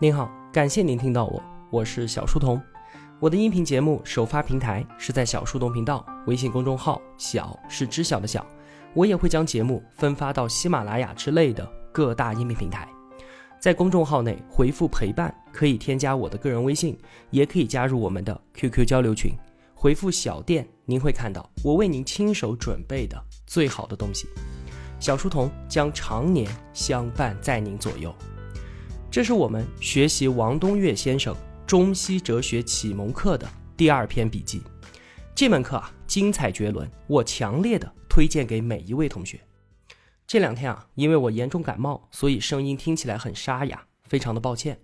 您好，感谢您听到我，我是小书童。我的音频节目首发平台是在小书童频道微信公众号，小是知晓的小。我也会将节目分发到喜马拉雅之类的各大音频平台。在公众号内回复“陪伴”，可以添加我的个人微信，也可以加入我们的 QQ 交流群。回复“小店”，您会看到我为您亲手准备的最好的东西。小书童将常年相伴在您左右。这是我们学习王东岳先生中西哲学启蒙课的第二篇笔记。这门课啊，精彩绝伦，我强烈的推荐给每一位同学。这两天啊，因为我严重感冒，所以声音听起来很沙哑，非常的抱歉。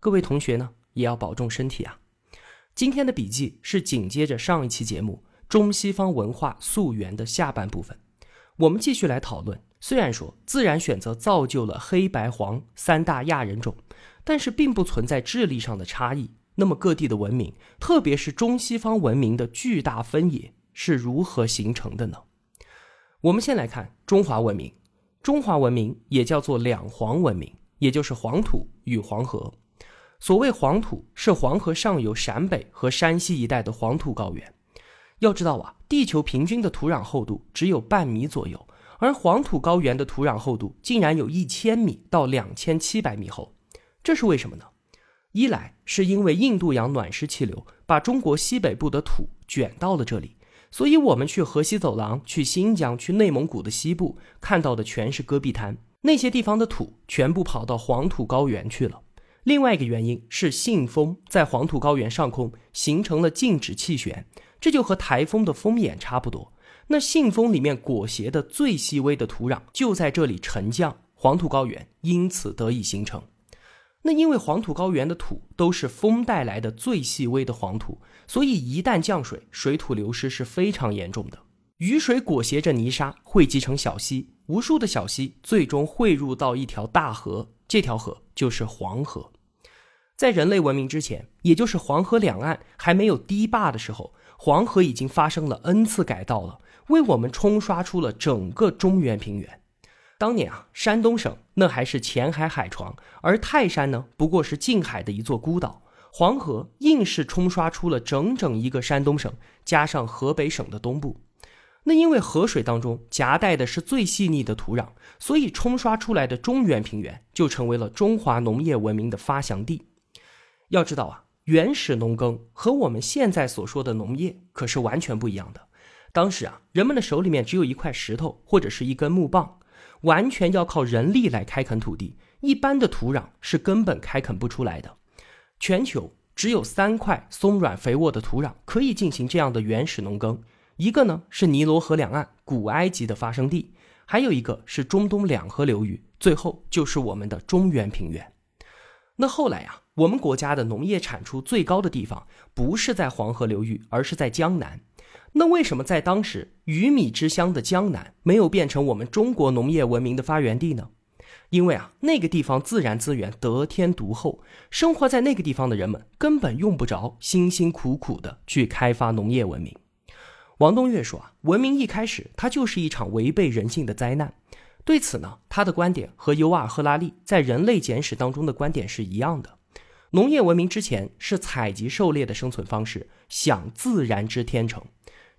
各位同学呢，也要保重身体啊。今天的笔记是紧接着上一期节目中西方文化溯源的下半部分，我们继续来讨论。虽然说自然选择造就了黑白黄三大亚人种，但是并不存在智力上的差异。那么各地的文明，特别是中西方文明的巨大分野是如何形成的呢？我们先来看中华文明。中华文明也叫做两黄文明，也就是黄土与黄河。所谓黄土，是黄河上游陕北和山西一带的黄土高原。要知道啊，地球平均的土壤厚度只有半米左右。而黄土高原的土壤厚度竟然有一千米到两千七百米厚，这是为什么呢？一来是因为印度洋暖湿气流把中国西北部的土卷到了这里，所以我们去河西走廊、去新疆、去内蒙古的西部看到的全是戈壁滩，那些地方的土全部跑到黄土高原去了。另外一个原因是信风在黄土高原上空形成了静止气旋，这就和台风的风眼差不多。那信封里面裹挟的最细微的土壤就在这里沉降，黄土高原因此得以形成。那因为黄土高原的土都是风带来的最细微的黄土，所以一旦降水，水土流失是非常严重的。雨水裹挟着泥沙汇集成小溪，无数的小溪最终汇入到一条大河，这条河就是黄河。在人类文明之前，也就是黄河两岸还没有堤坝的时候，黄河已经发生了 n 次改道了。为我们冲刷出了整个中原平原。当年啊，山东省那还是前海海床，而泰山呢，不过是近海的一座孤岛。黄河硬是冲刷出了整整一个山东省，加上河北省的东部。那因为河水当中夹带的是最细腻的土壤，所以冲刷出来的中原平原就成为了中华农业文明的发祥地。要知道啊，原始农耕和我们现在所说的农业可是完全不一样的。当时啊，人们的手里面只有一块石头或者是一根木棒，完全要靠人力来开垦土地。一般的土壤是根本开垦不出来的。全球只有三块松软肥沃的土壤可以进行这样的原始农耕，一个呢是尼罗河两岸古埃及的发生地，还有一个是中东两河流域，最后就是我们的中原平原。那后来呀，我们国家的农业产出最高的地方不是在黄河流域，而是在江南。那为什么在当时鱼米之乡的江南没有变成我们中国农业文明的发源地呢？因为啊，那个地方自然资源得天独厚，生活在那个地方的人们根本用不着辛辛苦苦的去开发农业文明。王东岳说啊，文明一开始它就是一场违背人性的灾难。对此呢，他的观点和尤瓦尔·赫拉利在《人类简史》当中的观点是一样的。农业文明之前是采集狩猎的生存方式，享自然之天成。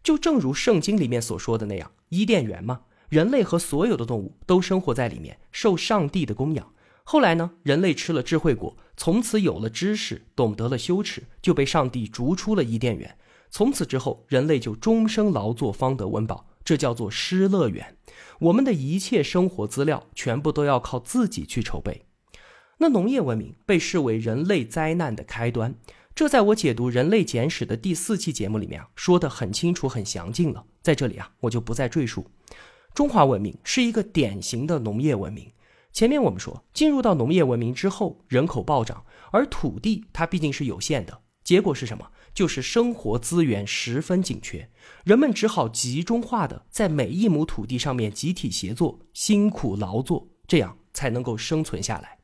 就正如圣经里面所说的那样，伊甸园嘛，人类和所有的动物都生活在里面，受上帝的供养。后来呢，人类吃了智慧果，从此有了知识，懂得了羞耻，就被上帝逐出了伊甸园。从此之后，人类就终生劳作方得温饱，这叫做失乐园。我们的一切生活资料全部都要靠自己去筹备。那农业文明被视为人类灾难的开端。这在我解读《人类简史》的第四期节目里面啊，说的很清楚、很详尽了。在这里啊，我就不再赘述。中华文明是一个典型的农业文明。前面我们说，进入到农业文明之后，人口暴涨，而土地它毕竟是有限的，结果是什么？就是生活资源十分紧缺，人们只好集中化的在每一亩土地上面集体协作、辛苦劳作，这样才能够生存下来。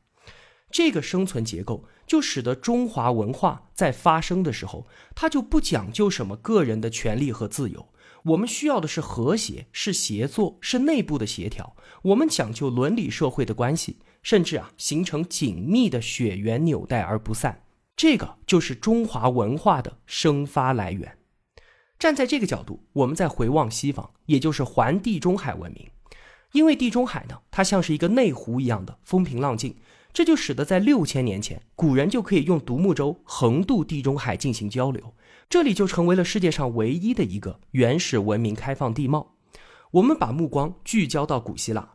这个生存结构就使得中华文化在发生的时候，它就不讲究什么个人的权利和自由。我们需要的是和谐，是协作，是内部的协调。我们讲究伦理社会的关系，甚至啊形成紧密的血缘纽带而不散。这个就是中华文化的生发来源。站在这个角度，我们再回望西方，也就是环地中海文明，因为地中海呢，它像是一个内湖一样的风平浪静，这就使得在六千年前，古人就可以用独木舟横渡地中海进行交流，这里就成为了世界上唯一的一个原始文明开放地貌。我们把目光聚焦到古希腊，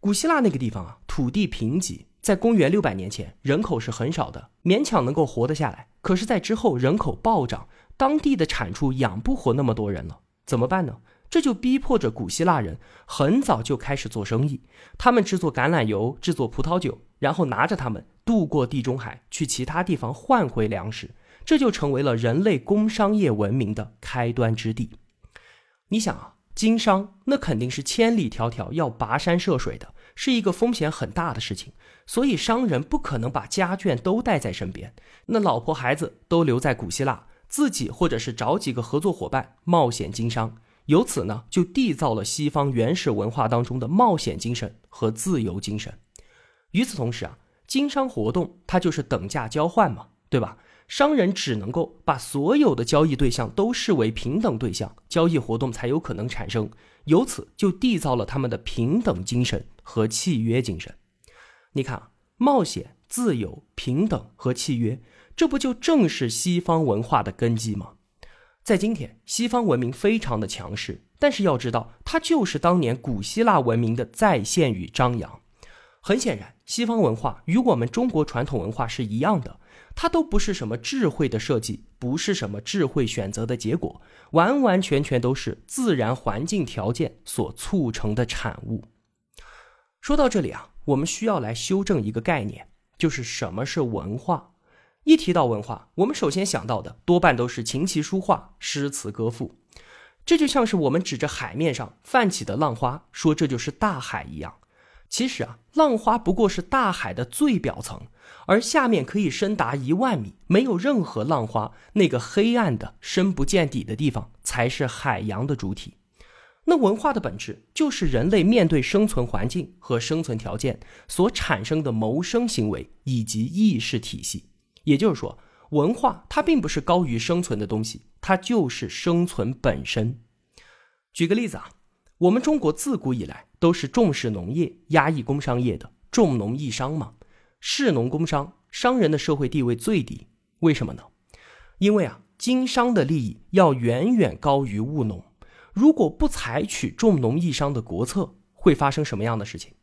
古希腊那个地方啊，土地贫瘠。在公元六百年前，人口是很少的，勉强能够活得下来。可是，在之后人口暴涨，当地的产出养不活那么多人了，怎么办呢？这就逼迫着古希腊人很早就开始做生意，他们制作橄榄油，制作葡萄酒，然后拿着它们渡过地中海，去其他地方换回粮食，这就成为了人类工商业文明的开端之地。你想啊，经商那肯定是千里迢迢要跋山涉水的。是一个风险很大的事情，所以商人不可能把家眷都带在身边，那老婆孩子都留在古希腊，自己或者是找几个合作伙伴冒险经商，由此呢就缔造了西方原始文化当中的冒险精神和自由精神。与此同时啊，经商活动它就是等价交换嘛，对吧？商人只能够把所有的交易对象都视为平等对象，交易活动才有可能产生。由此就缔造了他们的平等精神和契约精神。你看啊，冒险、自由、平等和契约，这不就正是西方文化的根基吗？在今天，西方文明非常的强势，但是要知道，它就是当年古希腊文明的再现与张扬。很显然，西方文化与我们中国传统文化是一样的。它都不是什么智慧的设计，不是什么智慧选择的结果，完完全全都是自然环境条件所促成的产物。说到这里啊，我们需要来修正一个概念，就是什么是文化。一提到文化，我们首先想到的多半都是琴棋书画、诗词歌赋，这就像是我们指着海面上泛起的浪花，说这就是大海一样。其实啊，浪花不过是大海的最表层。而下面可以深达一万米，没有任何浪花，那个黑暗的、深不见底的地方，才是海洋的主体。那文化的本质，就是人类面对生存环境和生存条件所产生的谋生行为以及意识体系。也就是说，文化它并不是高于生存的东西，它就是生存本身。举个例子啊，我们中国自古以来都是重视农业、压抑工商业的，重农抑商嘛。士农工商，商人的社会地位最低，为什么呢？因为啊，经商的利益要远远高于务农。如果不采取重农抑商的国策，会发生什么样的事情？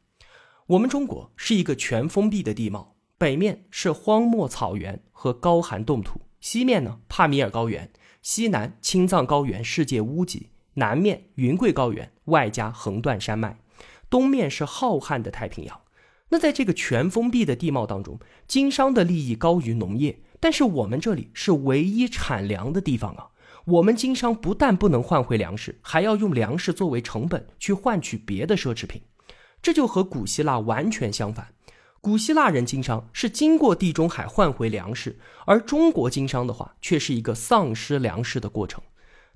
我们中国是一个全封闭的地貌，北面是荒漠草原和高寒冻土，西面呢帕米尔高原，西南青藏高原世界屋脊，南面云贵高原外加横断山脉，东面是浩瀚的太平洋。那在这个全封闭的地貌当中，经商的利益高于农业，但是我们这里是唯一产粮的地方啊！我们经商不但不能换回粮食，还要用粮食作为成本去换取别的奢侈品，这就和古希腊完全相反。古希腊人经商是经过地中海换回粮食，而中国经商的话却是一个丧失粮食的过程。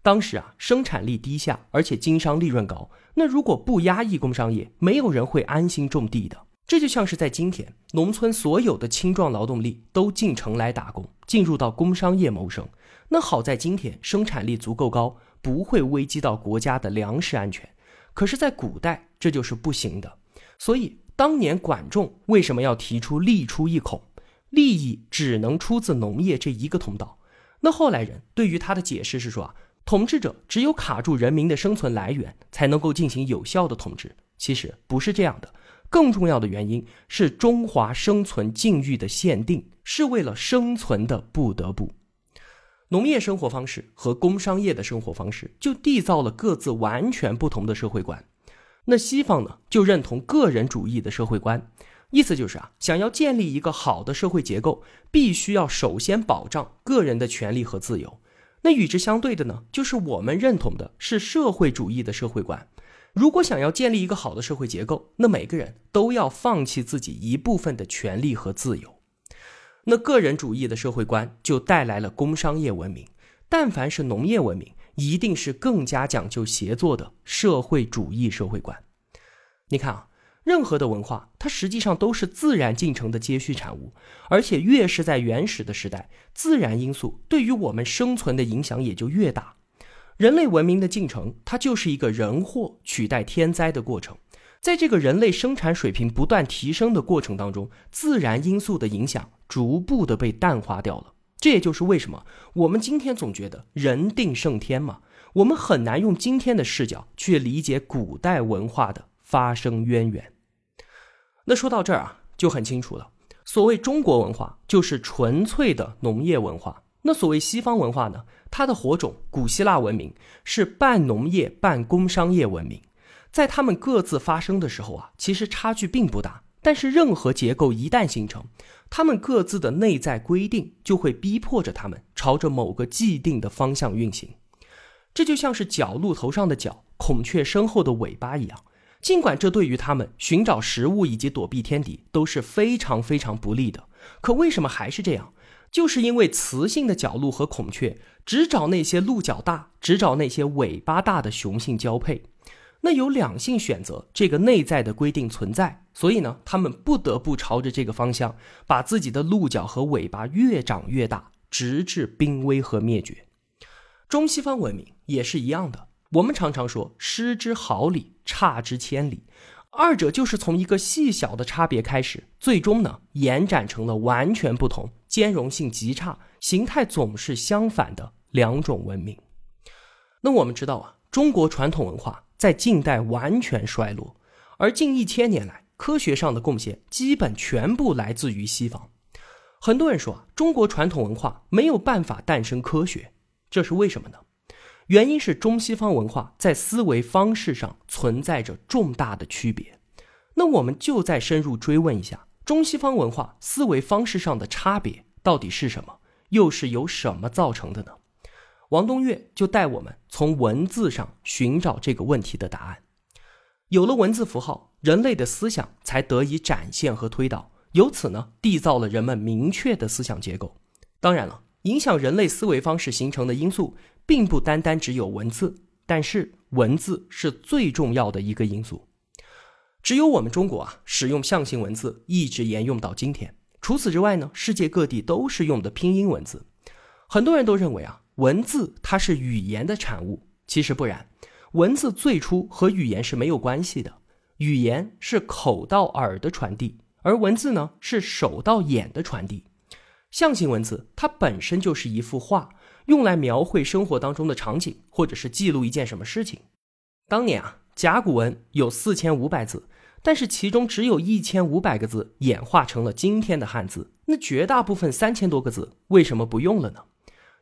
当时啊，生产力低下，而且经商利润高，那如果不压抑工商业，没有人会安心种地的。这就像是在今天，农村所有的青壮劳动力都进城来打工，进入到工商业谋生。那好在今天生产力足够高，不会危及到国家的粮食安全。可是，在古代这就是不行的。所以当年管仲为什么要提出利出一孔，利益只能出自农业这一个通道？那后来人对于他的解释是说啊，统治者只有卡住人民的生存来源，才能够进行有效的统治。其实不是这样的。更重要的原因是中华生存境遇的限定，是为了生存的不得不。农业生活方式和工商业的生活方式就缔造了各自完全不同的社会观。那西方呢，就认同个人主义的社会观，意思就是啊，想要建立一个好的社会结构，必须要首先保障个人的权利和自由。那与之相对的呢，就是我们认同的是社会主义的社会观。如果想要建立一个好的社会结构，那每个人都要放弃自己一部分的权利和自由。那个人主义的社会观就带来了工商业文明。但凡是农业文明，一定是更加讲究协作的社会主义社会观。你看啊，任何的文化，它实际上都是自然进程的接续产物，而且越是在原始的时代，自然因素对于我们生存的影响也就越大。人类文明的进程，它就是一个人祸取代天灾的过程。在这个人类生产水平不断提升的过程当中，自然因素的影响逐步的被淡化掉了。这也就是为什么我们今天总觉得人定胜天嘛，我们很难用今天的视角去理解古代文化的发生渊源。那说到这儿啊，就很清楚了。所谓中国文化，就是纯粹的农业文化。那所谓西方文化呢，它的火种古希腊文明是半农业半工商业文明。在他们各自发生的时候啊，其实差距并不大。但是任何结构一旦形成，他们各自的内在规定就会逼迫着他们朝着某个既定的方向运行。这就像是角鹿头上的角，孔雀身后的尾巴一样。尽管这对于他们寻找食物以及躲避天敌都是非常非常不利的，可为什么还是这样？就是因为雌性的角鹿和孔雀只找那些鹿角大、只找那些尾巴大的雄性交配。那有两性选择这个内在的规定存在，所以呢，他们不得不朝着这个方向，把自己的鹿角和尾巴越长越大，直至濒危和灭绝。中西方文明也是一样的。我们常常说失之毫厘，差之千里，二者就是从一个细小的差别开始，最终呢延展成了完全不同、兼容性极差、形态总是相反的两种文明。那我们知道啊，中国传统文化在近代完全衰落，而近一千年来科学上的贡献基本全部来自于西方。很多人说，中国传统文化没有办法诞生科学，这是为什么呢？原因是中西方文化在思维方式上存在着重大的区别，那我们就再深入追问一下，中西方文化思维方式上的差别到底是什么，又是由什么造成的呢？王东岳就带我们从文字上寻找这个问题的答案。有了文字符号，人类的思想才得以展现和推导，由此呢，缔造了人们明确的思想结构。当然了，影响人类思维方式形成的因素。并不单单只有文字，但是文字是最重要的一个因素。只有我们中国啊，使用象形文字一直沿用到今天。除此之外呢，世界各地都是用的拼音文字。很多人都认为啊，文字它是语言的产物，其实不然。文字最初和语言是没有关系的，语言是口到耳的传递，而文字呢是手到眼的传递。象形文字它本身就是一幅画。用来描绘生活当中的场景，或者是记录一件什么事情。当年啊，甲骨文有四千五百字，但是其中只有一千五百个字演化成了今天的汉字。那绝大部分三千多个字为什么不用了呢？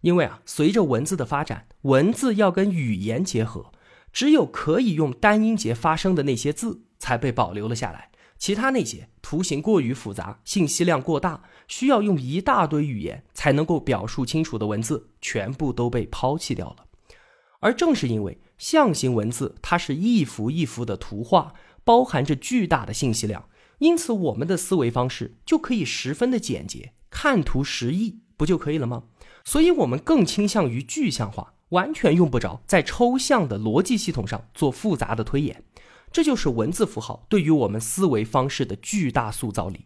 因为啊，随着文字的发展，文字要跟语言结合，只有可以用单音节发声的那些字才被保留了下来。其他那些图形过于复杂、信息量过大、需要用一大堆语言才能够表述清楚的文字，全部都被抛弃掉了。而正是因为象形文字它是一幅一幅的图画，包含着巨大的信息量，因此我们的思维方式就可以十分的简洁，看图识意，不就可以了吗？所以我们更倾向于具象化，完全用不着在抽象的逻辑系统上做复杂的推演。这就是文字符号对于我们思维方式的巨大塑造力。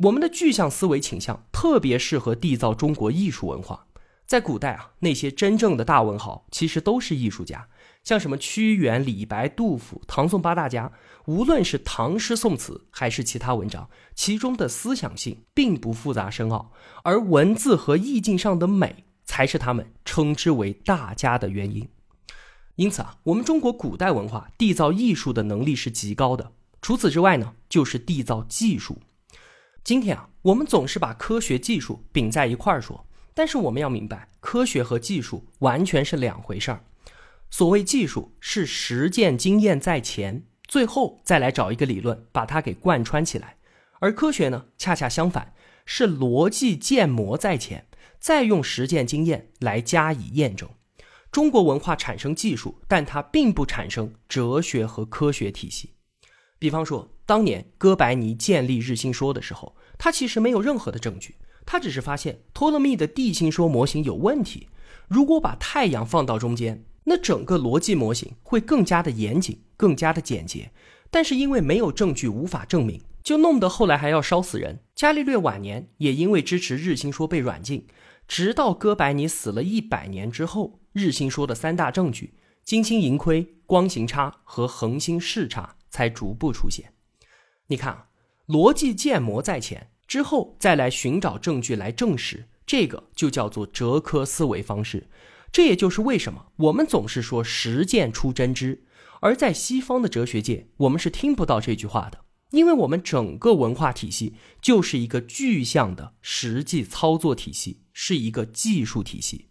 我们的具象思维倾向特别适合缔造中国艺术文化。在古代啊，那些真正的大文豪其实都是艺术家，像什么屈原、李白、杜甫、唐宋八大家，无论是唐诗宋词还是其他文章，其中的思想性并不复杂深奥，而文字和意境上的美才是他们称之为大家的原因。因此啊，我们中国古代文化缔造艺术的能力是极高的。除此之外呢，就是缔造技术。今天啊，我们总是把科学技术并在一块儿说，但是我们要明白，科学和技术完全是两回事儿。所谓技术是实践经验在前，最后再来找一个理论把它给贯穿起来；而科学呢，恰恰相反，是逻辑建模在前，再用实践经验来加以验证。中国文化产生技术，但它并不产生哲学和科学体系。比方说，当年哥白尼建立日心说的时候，他其实没有任何的证据，他只是发现托勒密的地心说模型有问题。如果把太阳放到中间，那整个逻辑模型会更加的严谨，更加的简洁。但是因为没有证据，无法证明，就弄得后来还要烧死人。伽利略晚年也因为支持日心说被软禁，直到哥白尼死了一百年之后，日心说的三大证据——金星盈亏、光行差和恒星视差——才逐步出现。你看啊，逻辑建模在前，之后再来寻找证据来证实，这个就叫做哲科思维方式。这也就是为什么我们总是说实践出真知，而在西方的哲学界，我们是听不到这句话的，因为我们整个文化体系就是一个具象的实际操作体系，是一个技术体系，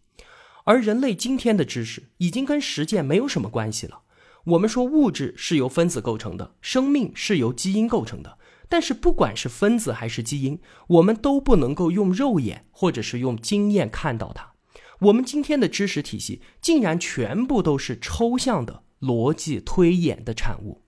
而人类今天的知识已经跟实践没有什么关系了。我们说物质是由分子构成的，生命是由基因构成的，但是不管是分子还是基因，我们都不能够用肉眼或者是用经验看到它。我们今天的知识体系竟然全部都是抽象的逻辑推演的产物，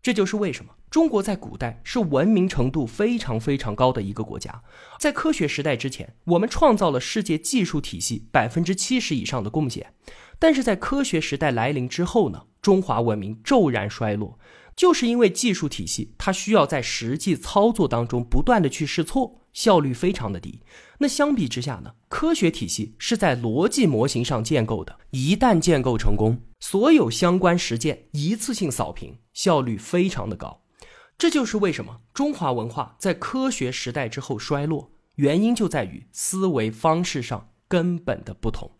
这就是为什么中国在古代是文明程度非常非常高的一个国家。在科学时代之前，我们创造了世界技术体系百分之七十以上的贡献，但是在科学时代来临之后呢，中华文明骤然衰落，就是因为技术体系它需要在实际操作当中不断的去试错。效率非常的低。那相比之下呢？科学体系是在逻辑模型上建构的，一旦建构成功，所有相关实践一次性扫平，效率非常的高。这就是为什么中华文化在科学时代之后衰落，原因就在于思维方式上根本的不同。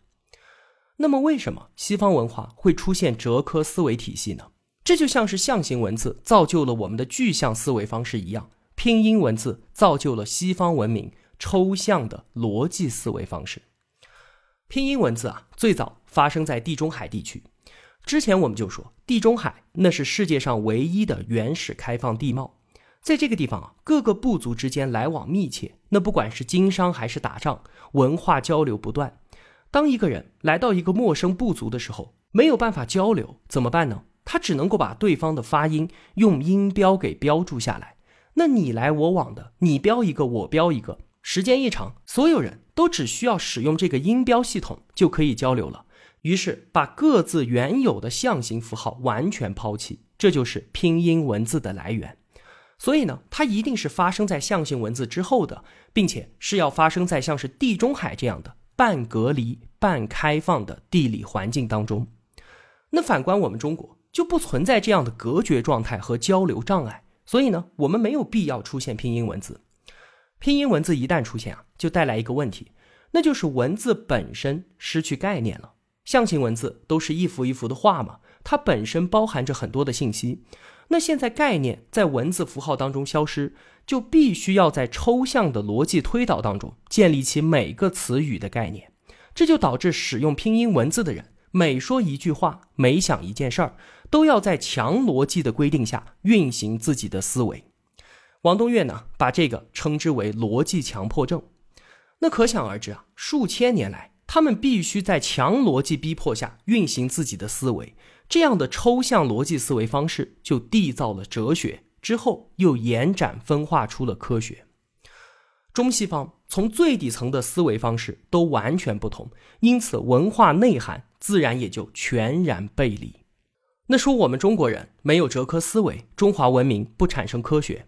那么，为什么西方文化会出现哲科思维体系呢？这就像是象形文字造就了我们的具象思维方式一样。拼音文字造就了西方文明抽象的逻辑思维方式。拼音文字啊，最早发生在地中海地区。之前我们就说，地中海那是世界上唯一的原始开放地貌。在这个地方啊，各个部族之间来往密切，那不管是经商还是打仗，文化交流不断。当一个人来到一个陌生部族的时候，没有办法交流，怎么办呢？他只能够把对方的发音用音标给标注下来。那你来我往的，你标一个，我标一个，时间一长，所有人都只需要使用这个音标系统就可以交流了。于是把各自原有的象形符号完全抛弃，这就是拼音文字的来源。所以呢，它一定是发生在象形文字之后的，并且是要发生在像是地中海这样的半隔离、半开放的地理环境当中。那反观我们中国，就不存在这样的隔绝状态和交流障碍。所以呢，我们没有必要出现拼音文字。拼音文字一旦出现啊，就带来一个问题，那就是文字本身失去概念了。象形文字都是一幅一幅的画嘛，它本身包含着很多的信息。那现在概念在文字符号当中消失，就必须要在抽象的逻辑推导当中建立起每个词语的概念。这就导致使用拼音文字的人。每说一句话，每想一件事儿，都要在强逻辑的规定下运行自己的思维。王东岳呢，把这个称之为逻辑强迫症。那可想而知啊，数千年来，他们必须在强逻辑逼迫下运行自己的思维。这样的抽象逻辑思维方式，就缔造了哲学，之后又延展分化出了科学。中西方从最底层的思维方式都完全不同，因此文化内涵自然也就全然背离。那说我们中国人没有哲科思维，中华文明不产生科学，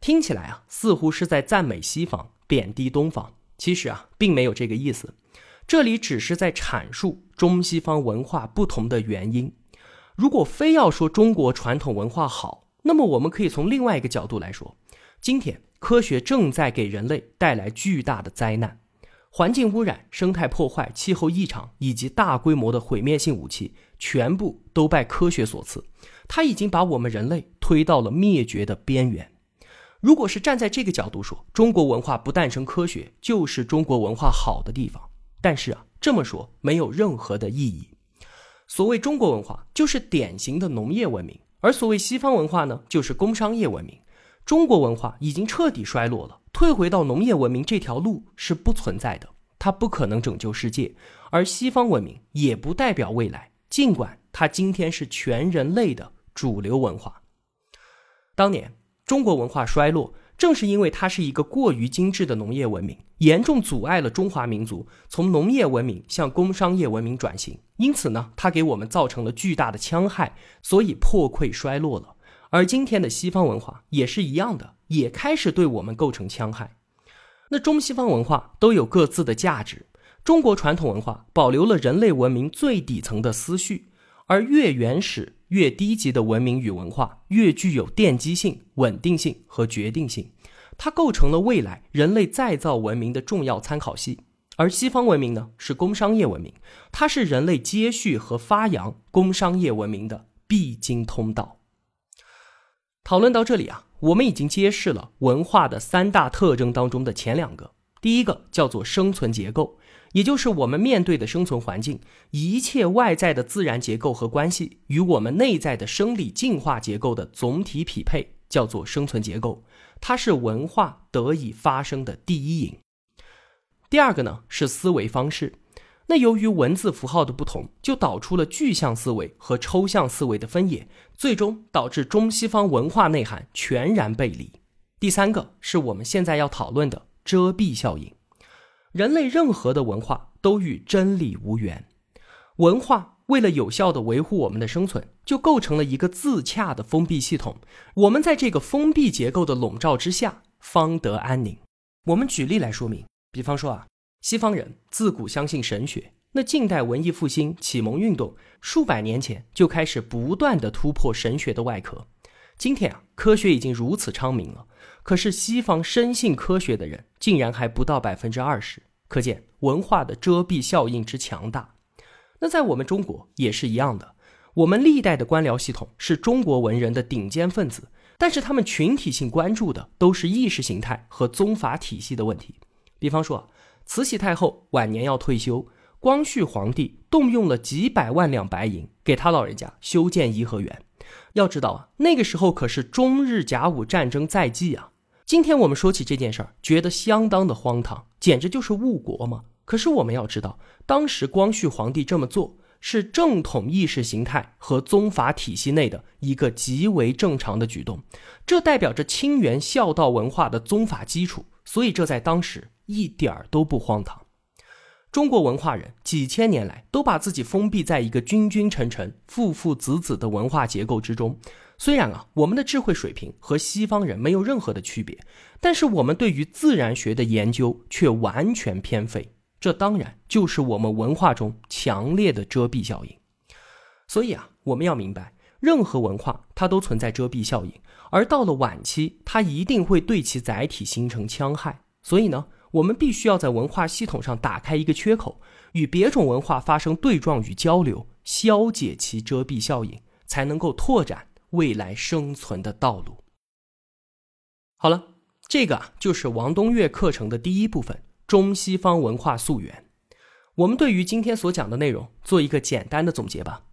听起来啊似乎是在赞美西方，贬低东方。其实啊并没有这个意思，这里只是在阐述中西方文化不同的原因。如果非要说中国传统文化好，那么我们可以从另外一个角度来说，今天。科学正在给人类带来巨大的灾难，环境污染、生态破坏、气候异常以及大规模的毁灭性武器，全部都拜科学所赐。它已经把我们人类推到了灭绝的边缘。如果是站在这个角度说，中国文化不诞生科学，就是中国文化好的地方。但是啊，这么说没有任何的意义。所谓中国文化，就是典型的农业文明；而所谓西方文化呢，就是工商业文明。中国文化已经彻底衰落了，退回到农业文明这条路是不存在的，它不可能拯救世界，而西方文明也不代表未来，尽管它今天是全人类的主流文化。当年中国文化衰落，正是因为它是一个过于精致的农业文明，严重阻碍了中华民族从农业文明向工商业文明转型，因此呢，它给我们造成了巨大的戕害，所以破溃衰落了。而今天的西方文化也是一样的，也开始对我们构成戕害。那中西方文化都有各自的价值。中国传统文化保留了人类文明最底层的思绪，而越原始、越低级的文明与文化，越具有奠基性、稳定性和决定性。它构成了未来人类再造文明的重要参考系。而西方文明呢，是工商业文明，它是人类接续和发扬工商业文明的必经通道。讨论到这里啊，我们已经揭示了文化的三大特征当中的前两个，第一个叫做生存结构。也就是我们面对的生存环境，一切外在的自然结构和关系与我们内在的生理进化结构的总体匹配，叫做生存结构。它是文化得以发生的第一因。第二个呢是思维方式。那由于文字符号的不同，就导出了具象思维和抽象思维的分野，最终导致中西方文化内涵全然背离。第三个是我们现在要讨论的遮蔽效应。人类任何的文化都与真理无缘，文化为了有效的维护我们的生存，就构成了一个自洽的封闭系统。我们在这个封闭结构的笼罩之下，方得安宁。我们举例来说明，比方说啊，西方人自古相信神学，那近代文艺复兴、启蒙运动数百年前就开始不断的突破神学的外壳。今天啊，科学已经如此昌明了。可是西方深信科学的人竟然还不到百分之二十，可见文化的遮蔽效应之强大。那在我们中国也是一样的，我们历代的官僚系统是中国文人的顶尖分子，但是他们群体性关注的都是意识形态和宗法体系的问题。比方说，慈禧太后晚年要退休，光绪皇帝动用了几百万两白银给他老人家修建颐和园。要知道啊，那个时候可是中日甲午战争在即啊。今天我们说起这件事儿，觉得相当的荒唐，简直就是误国嘛。可是我们要知道，当时光绪皇帝这么做，是正统意识形态和宗法体系内的一个极为正常的举动，这代表着清源孝道文化的宗法基础，所以这在当时一点儿都不荒唐。中国文化人几千年来都把自己封闭在一个君君臣臣、父父子子的文化结构之中。虽然啊，我们的智慧水平和西方人没有任何的区别，但是我们对于自然学的研究却完全偏废。这当然就是我们文化中强烈的遮蔽效应。所以啊，我们要明白，任何文化它都存在遮蔽效应，而到了晚期，它一定会对其载体形成戕害。所以呢，我们必须要在文化系统上打开一个缺口，与别种文化发生对撞与交流，消解其遮蔽效应，才能够拓展。未来生存的道路。好了，这个就是王东岳课程的第一部分——中西方文化溯源。我们对于今天所讲的内容做一个简单的总结吧。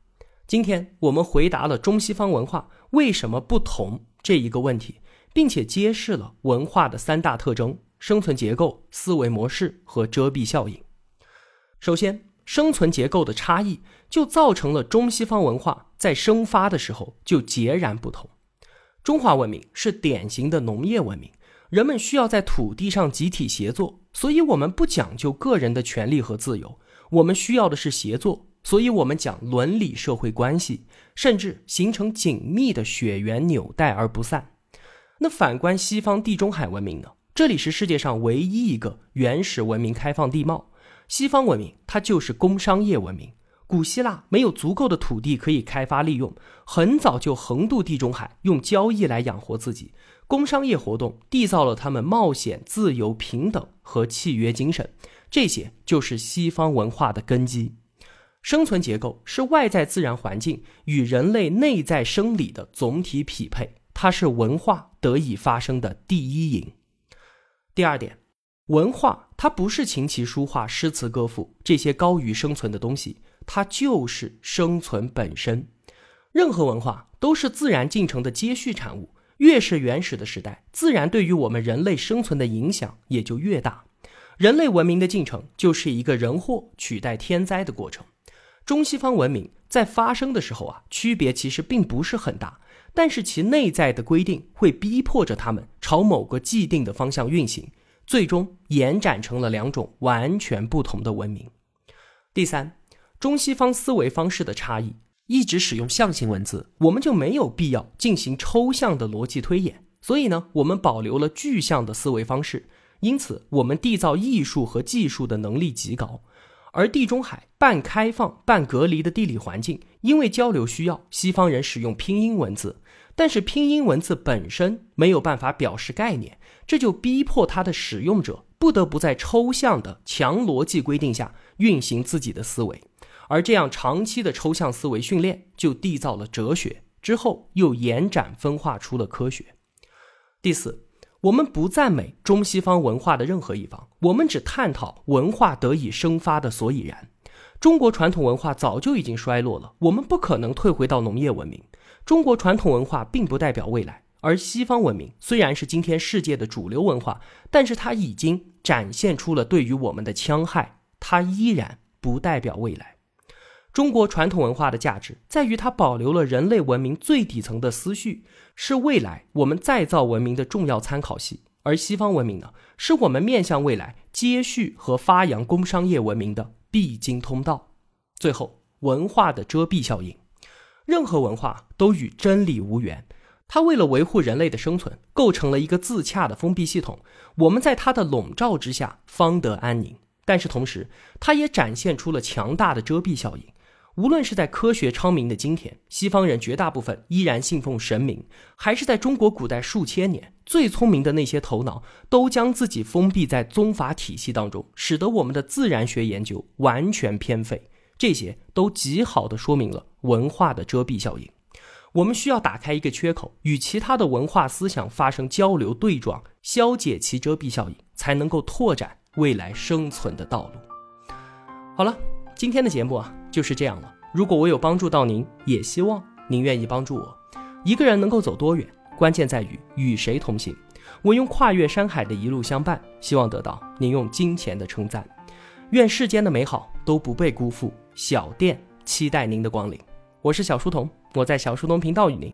今天我们回答了中西方文化为什么不同这一个问题，并且揭示了文化的三大特征：生存结构、思维模式和遮蔽效应。首先。生存结构的差异，就造成了中西方文化在生发的时候就截然不同。中华文明是典型的农业文明，人们需要在土地上集体协作，所以我们不讲究个人的权利和自由，我们需要的是协作，所以我们讲伦理社会关系，甚至形成紧密的血缘纽带而不散。那反观西方地中海文明呢？这里是世界上唯一一个原始文明开放地貌。西方文明，它就是工商业文明。古希腊没有足够的土地可以开发利用，很早就横渡地中海，用交易来养活自己。工商业活动缔造了他们冒险、自由、平等和契约精神，这些就是西方文化的根基。生存结构是外在自然环境与人类内在生理的总体匹配，它是文化得以发生的第一因。第二点。文化它不是琴棋书画、诗词歌赋这些高于生存的东西，它就是生存本身。任何文化都是自然进程的接续产物，越是原始的时代，自然对于我们人类生存的影响也就越大。人类文明的进程就是一个人祸取代天灾的过程。中西方文明在发生的时候啊，区别其实并不是很大，但是其内在的规定会逼迫着他们朝某个既定的方向运行。最终延展成了两种完全不同的文明。第三，中西方思维方式的差异，一直使用象形文字，我们就没有必要进行抽象的逻辑推演。所以呢，我们保留了具象的思维方式，因此我们缔造艺术和技术的能力极高。而地中海半开放半隔离的地理环境，因为交流需要，西方人使用拼音文字，但是拼音文字本身没有办法表示概念，这就逼迫它的使用者不得不在抽象的强逻辑规定下运行自己的思维。而这样长期的抽象思维训练，就缔造了哲学，之后又延展分化出了科学。第四，我们不赞美中西方文化的任何一方，我们只探讨文化得以生发的所以然。中国传统文化早就已经衰落了，我们不可能退回到农业文明。中国传统文化并不代表未来，而西方文明虽然是今天世界的主流文化，但是它已经展现出了对于我们的戕害，它依然不代表未来。中国传统文化的价值在于它保留了人类文明最底层的思绪，是未来我们再造文明的重要参考系；而西方文明呢，是我们面向未来接续和发扬工商业文明的必经通道。最后，文化的遮蔽效应，任何文化都与真理无缘，它为了维护人类的生存，构成了一个自洽的封闭系统，我们在它的笼罩之下方得安宁。但是同时，它也展现出了强大的遮蔽效应。无论是在科学昌明的今天，西方人绝大部分依然信奉神明，还是在中国古代数千年，最聪明的那些头脑都将自己封闭在宗法体系当中，使得我们的自然学研究完全偏废。这些都极好的说明了文化的遮蔽效应。我们需要打开一个缺口，与其他的文化思想发生交流对撞，消解其遮蔽效应，才能够拓展未来生存的道路。好了。今天的节目啊就是这样了。如果我有帮助到您，也希望您愿意帮助我。一个人能够走多远，关键在于与谁同行。我用跨越山海的一路相伴，希望得到您用金钱的称赞。愿世间的美好都不被辜负。小店期待您的光临。我是小书童，我在小书童频道与您